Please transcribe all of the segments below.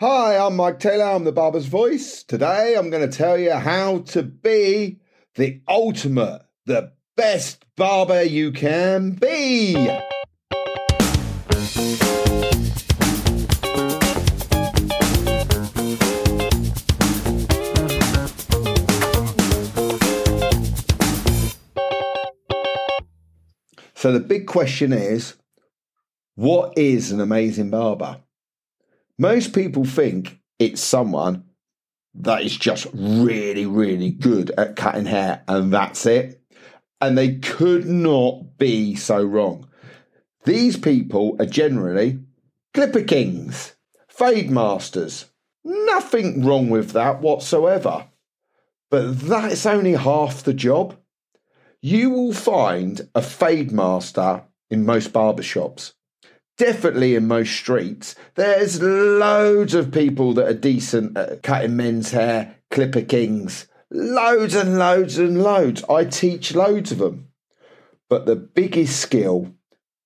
Hi, I'm Mike Taylor. I'm the barber's voice. Today I'm going to tell you how to be the ultimate, the best barber you can be. So the big question is what is an amazing barber? Most people think it's someone that is just really, really good at cutting hair and that's it. And they could not be so wrong. These people are generally clipper kings, fade masters. Nothing wrong with that whatsoever. But that's only half the job. You will find a fade master in most barbershops definitely in most streets. There's loads of people that are decent at cutting men's hair, clipper kings. Loads and loads and loads. I teach loads of them. But the biggest skill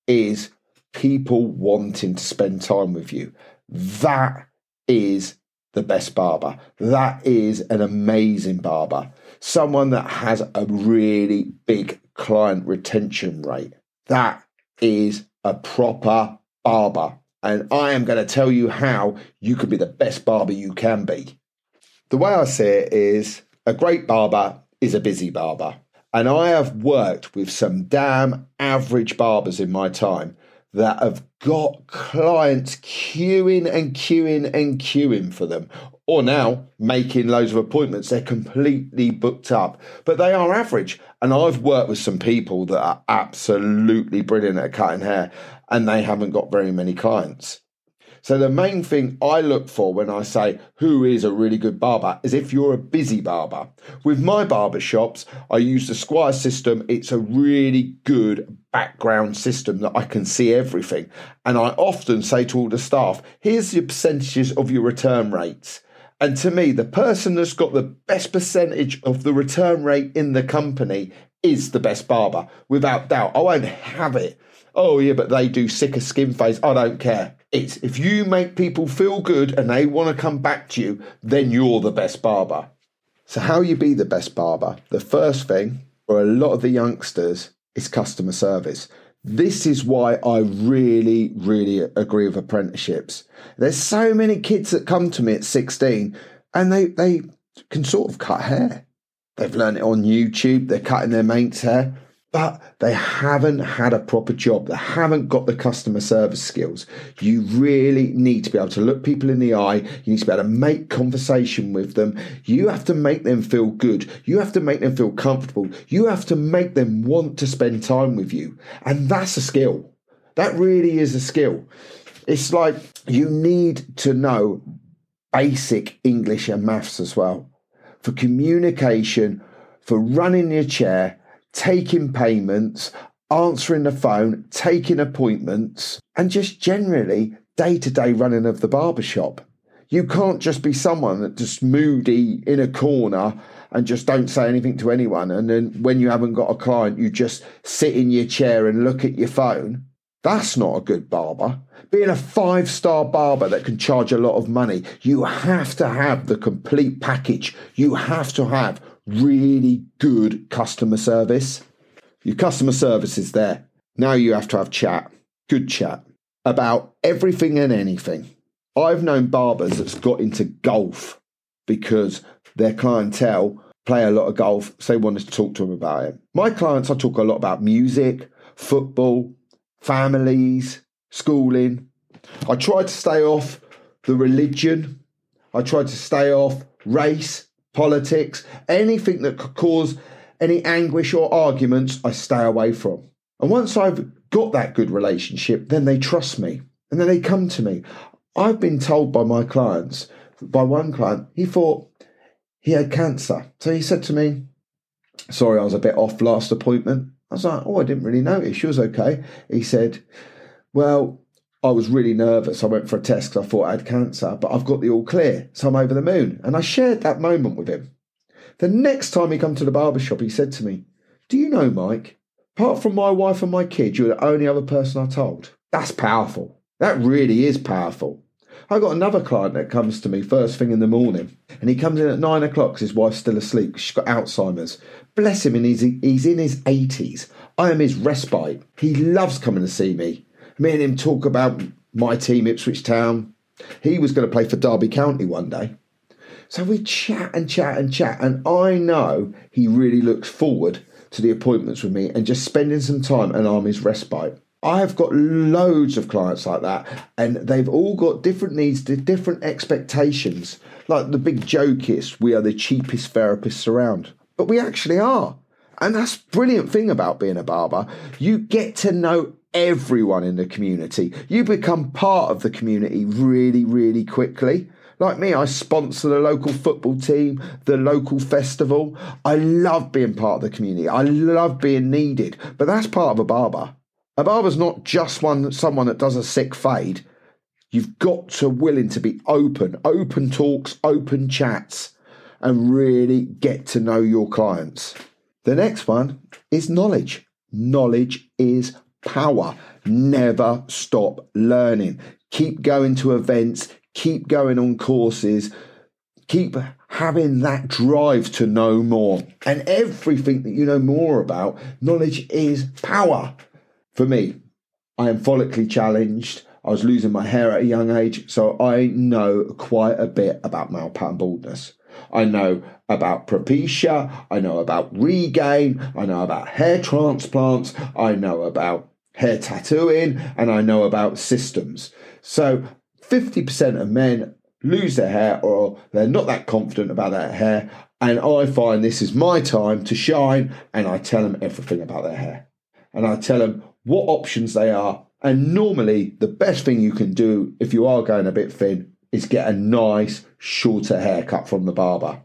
is people wanting to spend time with you. That is the best barber. That is an amazing barber. Someone that has a really big client retention rate. That is a proper barber, and I am going to tell you how you can be the best barber you can be. The way I see it is a great barber is a busy barber. And I have worked with some damn average barbers in my time that have got clients queuing and queuing and queuing for them, or now making loads of appointments. They're completely booked up, but they are average. And I've worked with some people that are absolutely brilliant at cutting hair and they haven't got very many clients. So the main thing I look for when I say who is a really good barber is if you're a busy barber. With my barber shops, I use the Squire system. It's a really good background system that I can see everything. And I often say to all the staff, here's the percentages of your return rates. And to me, the person that's got the best percentage of the return rate in the company is the best barber, without doubt. I won't have it oh yeah, but they do sicker skin fades. I don't care. It's if you make people feel good and they want to come back to you, then you're the best barber. So how you be the best barber? The first thing for a lot of the youngsters is customer service. This is why I really, really agree with apprenticeships. There's so many kids that come to me at 16 and they, they can sort of cut hair. They've learned it on YouTube, they're cutting their mate's hair but they haven't had a proper job. They haven't got the customer service skills. You really need to be able to look people in the eye. You need to be able to make conversation with them. You have to make them feel good. You have to make them feel comfortable. You have to make them want to spend time with you. And that's a skill. That really is a skill. It's like you need to know basic English and maths as well for communication, for running your chair taking payments, answering the phone, taking appointments, and just generally day to day running of the barbershop. You can't just be someone that just moody in a corner and just don't say anything to anyone. And then when you haven't got a client, you just sit in your chair and look at your phone. That's not a good barber. Being a five star barber that can charge a lot of money, you have to have the complete package. You have to have really good customer service. Your customer service is there. Now you have to have chat, good chat about everything and anything. I've known barbers that's got into golf because their clientele play a lot of golf, so they want to talk to them about it. My clients, I talk a lot about music, football, families, schooling. I try to stay off the religion. I try to stay off race politics, anything that could cause any anguish or arguments, I stay away from. And once I've got that good relationship, then they trust me and then they come to me. I've been told by my clients, by one client, he thought he had cancer. So he said to me, Sorry, I was a bit off last appointment. I was like, Oh, I didn't really notice. She was okay. He said, Well, I was really nervous. I went for a test because I thought I had cancer, but I've got the all clear, so I'm over the moon. And I shared that moment with him. The next time he come to the barber shop, he said to me, Do you know, Mike, apart from my wife and my kid, you're the only other person I told. That's powerful. That really is powerful. I got another client that comes to me first thing in the morning, and he comes in at nine o'clock. His wife's still asleep. She's got Alzheimer's. Bless him, and he's he's in his eighties. I am his respite. He loves coming to see me. Me and him talk about my team, Ipswich Town. He was going to play for Derby County one day. So we chat and chat and chat, and I know he really looks forward to the appointments with me and just spending some time I'm his respite. I have got loads of clients like that, and they've all got different needs, different expectations. Like the big joke is, we are the cheapest therapists around, but we actually are. And that's brilliant thing about being a barber. You get to know everyone in the community. You become part of the community really, really quickly. Like me, I sponsor the local football team, the local festival. I love being part of the community. I love being needed, but that's part of a barber. A barber's not just one someone that does a sick fade. You've got to willing to be open, open talks, open chats, and really get to know your clients. The next one is knowledge. Knowledge is power. Never stop learning. Keep going to events, keep going on courses, keep having that drive to know more. And everything that you know more about, knowledge is power. For me, I am follically challenged. I was losing my hair at a young age, so I know quite a bit about male pattern baldness. I know about Propecia, I know about Rogaine, I know about hair transplants, I know about hair tattooing, and I know about systems. So 50% of men lose their hair or they're not that confident about their hair. And I find this is my time to shine and I tell them everything about their hair. And I tell them what options they are. And normally, the best thing you can do if you are going a bit thin is get a nice, shorter haircut from the barber.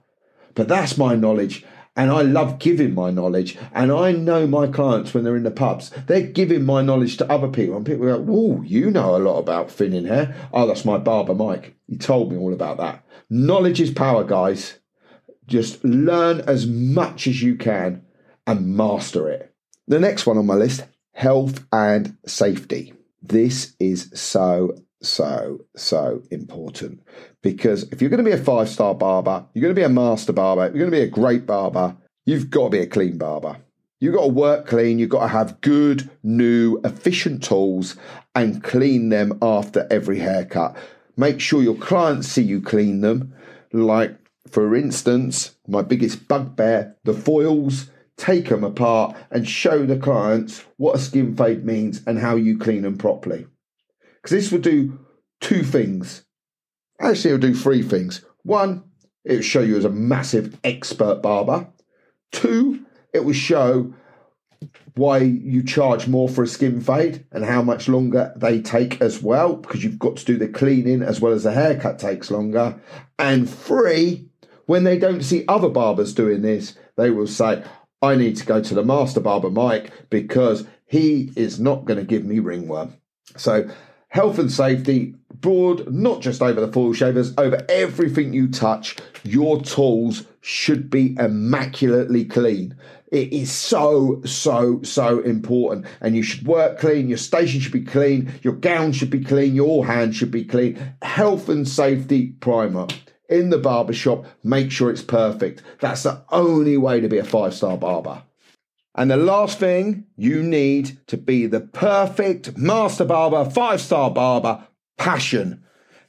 But that's my knowledge. And I love giving my knowledge. And I know my clients when they're in the pubs, they're giving my knowledge to other people. And people go, Whoa, you know a lot about thinning hair. Oh, that's my barber, Mike. He told me all about that. Knowledge is power, guys. Just learn as much as you can and master it. The next one on my list health and safety. This is so, so, so important because if you're going to be a five star barber, you're going to be a master barber, you're going to be a great barber, you've got to be a clean barber. You've got to work clean, you've got to have good, new, efficient tools and clean them after every haircut. Make sure your clients see you clean them. Like, for instance, my biggest bugbear the foils take them apart and show the clients what a skin fade means and how you clean them properly. Because this will do two things. Actually, it'll do three things. One, it will show you as a massive expert barber. Two, it will show why you charge more for a skin fade and how much longer they take as well, because you've got to do the cleaning as well as the haircut takes longer. And three, when they don't see other barbers doing this, they will say, I need to go to the master barber Mike because he is not going to give me ringworm. So, health and safety, broad, not just over the foil shavers, over everything you touch, your tools should be immaculately clean. It is so, so, so important. And you should work clean, your station should be clean, your gown should be clean, your hands should be clean. Health and safety primer in the barber shop, make sure it's perfect. That's the only way to be a five star barber. And the last thing you need to be the perfect master barber, five star barber, passion.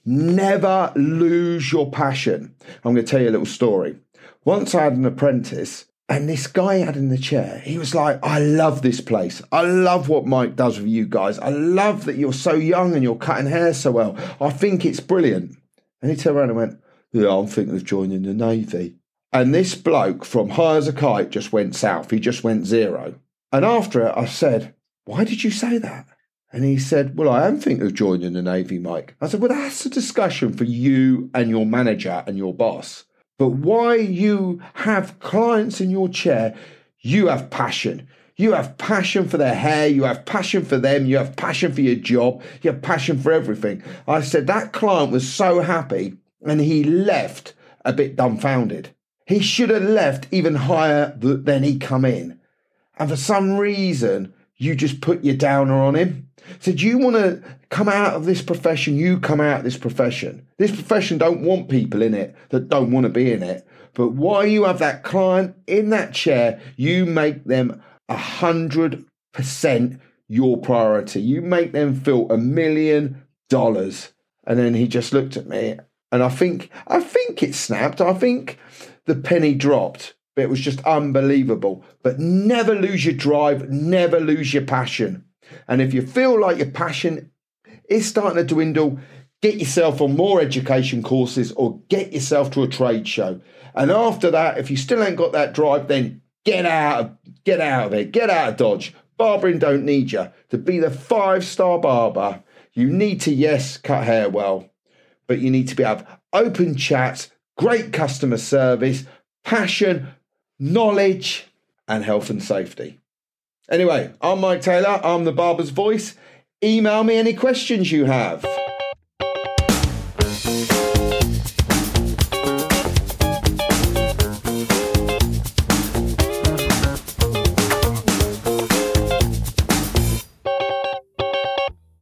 Never lose your passion. I'm going to tell you a little story. Once I had an apprentice, and this guy had in the chair, he was like, I love this place. I love what Mike does with you guys. I love that you're so young and you're cutting hair so well. I think it's brilliant. And he turned around and went, yeah, I'm thinking of joining the Navy. And this bloke from high as a kite just went south. He just went zero. And after it, I said, Why did you say that? And he said, Well, I am thinking of joining the Navy, Mike. I said, Well, that's a discussion for you and your manager and your boss. But why you have clients in your chair, you have passion. You have passion for their hair, you have passion for them, you have passion for your job, you have passion for everything. I said, That client was so happy and he left a bit dumbfounded. He should have left even higher than he come in. And for some reason, you just put your downer on him. Said, you want to come out of this profession, you come out of this profession. This profession don't want people in it that don't want to be in it. But while you have that client in that chair, you make them a hundred percent your priority. You make them feel a million dollars. And then he just looked at me and I think I think it snapped. I think the penny dropped. But it was just unbelievable. But never lose your drive, never lose your passion. And if you feel like your passion is starting to dwindle, get yourself on more education courses or get yourself to a trade show. And after that, if you still ain't got that drive, then get out of get out of it, get out of Dodge. Barbering don't need you to be the five star barber. You need to yes cut hair well, but you need to be have open chats, great customer service, passion, knowledge, and health and safety. Anyway, I'm Mike Taylor. I'm the barber's voice. Email me any questions you have.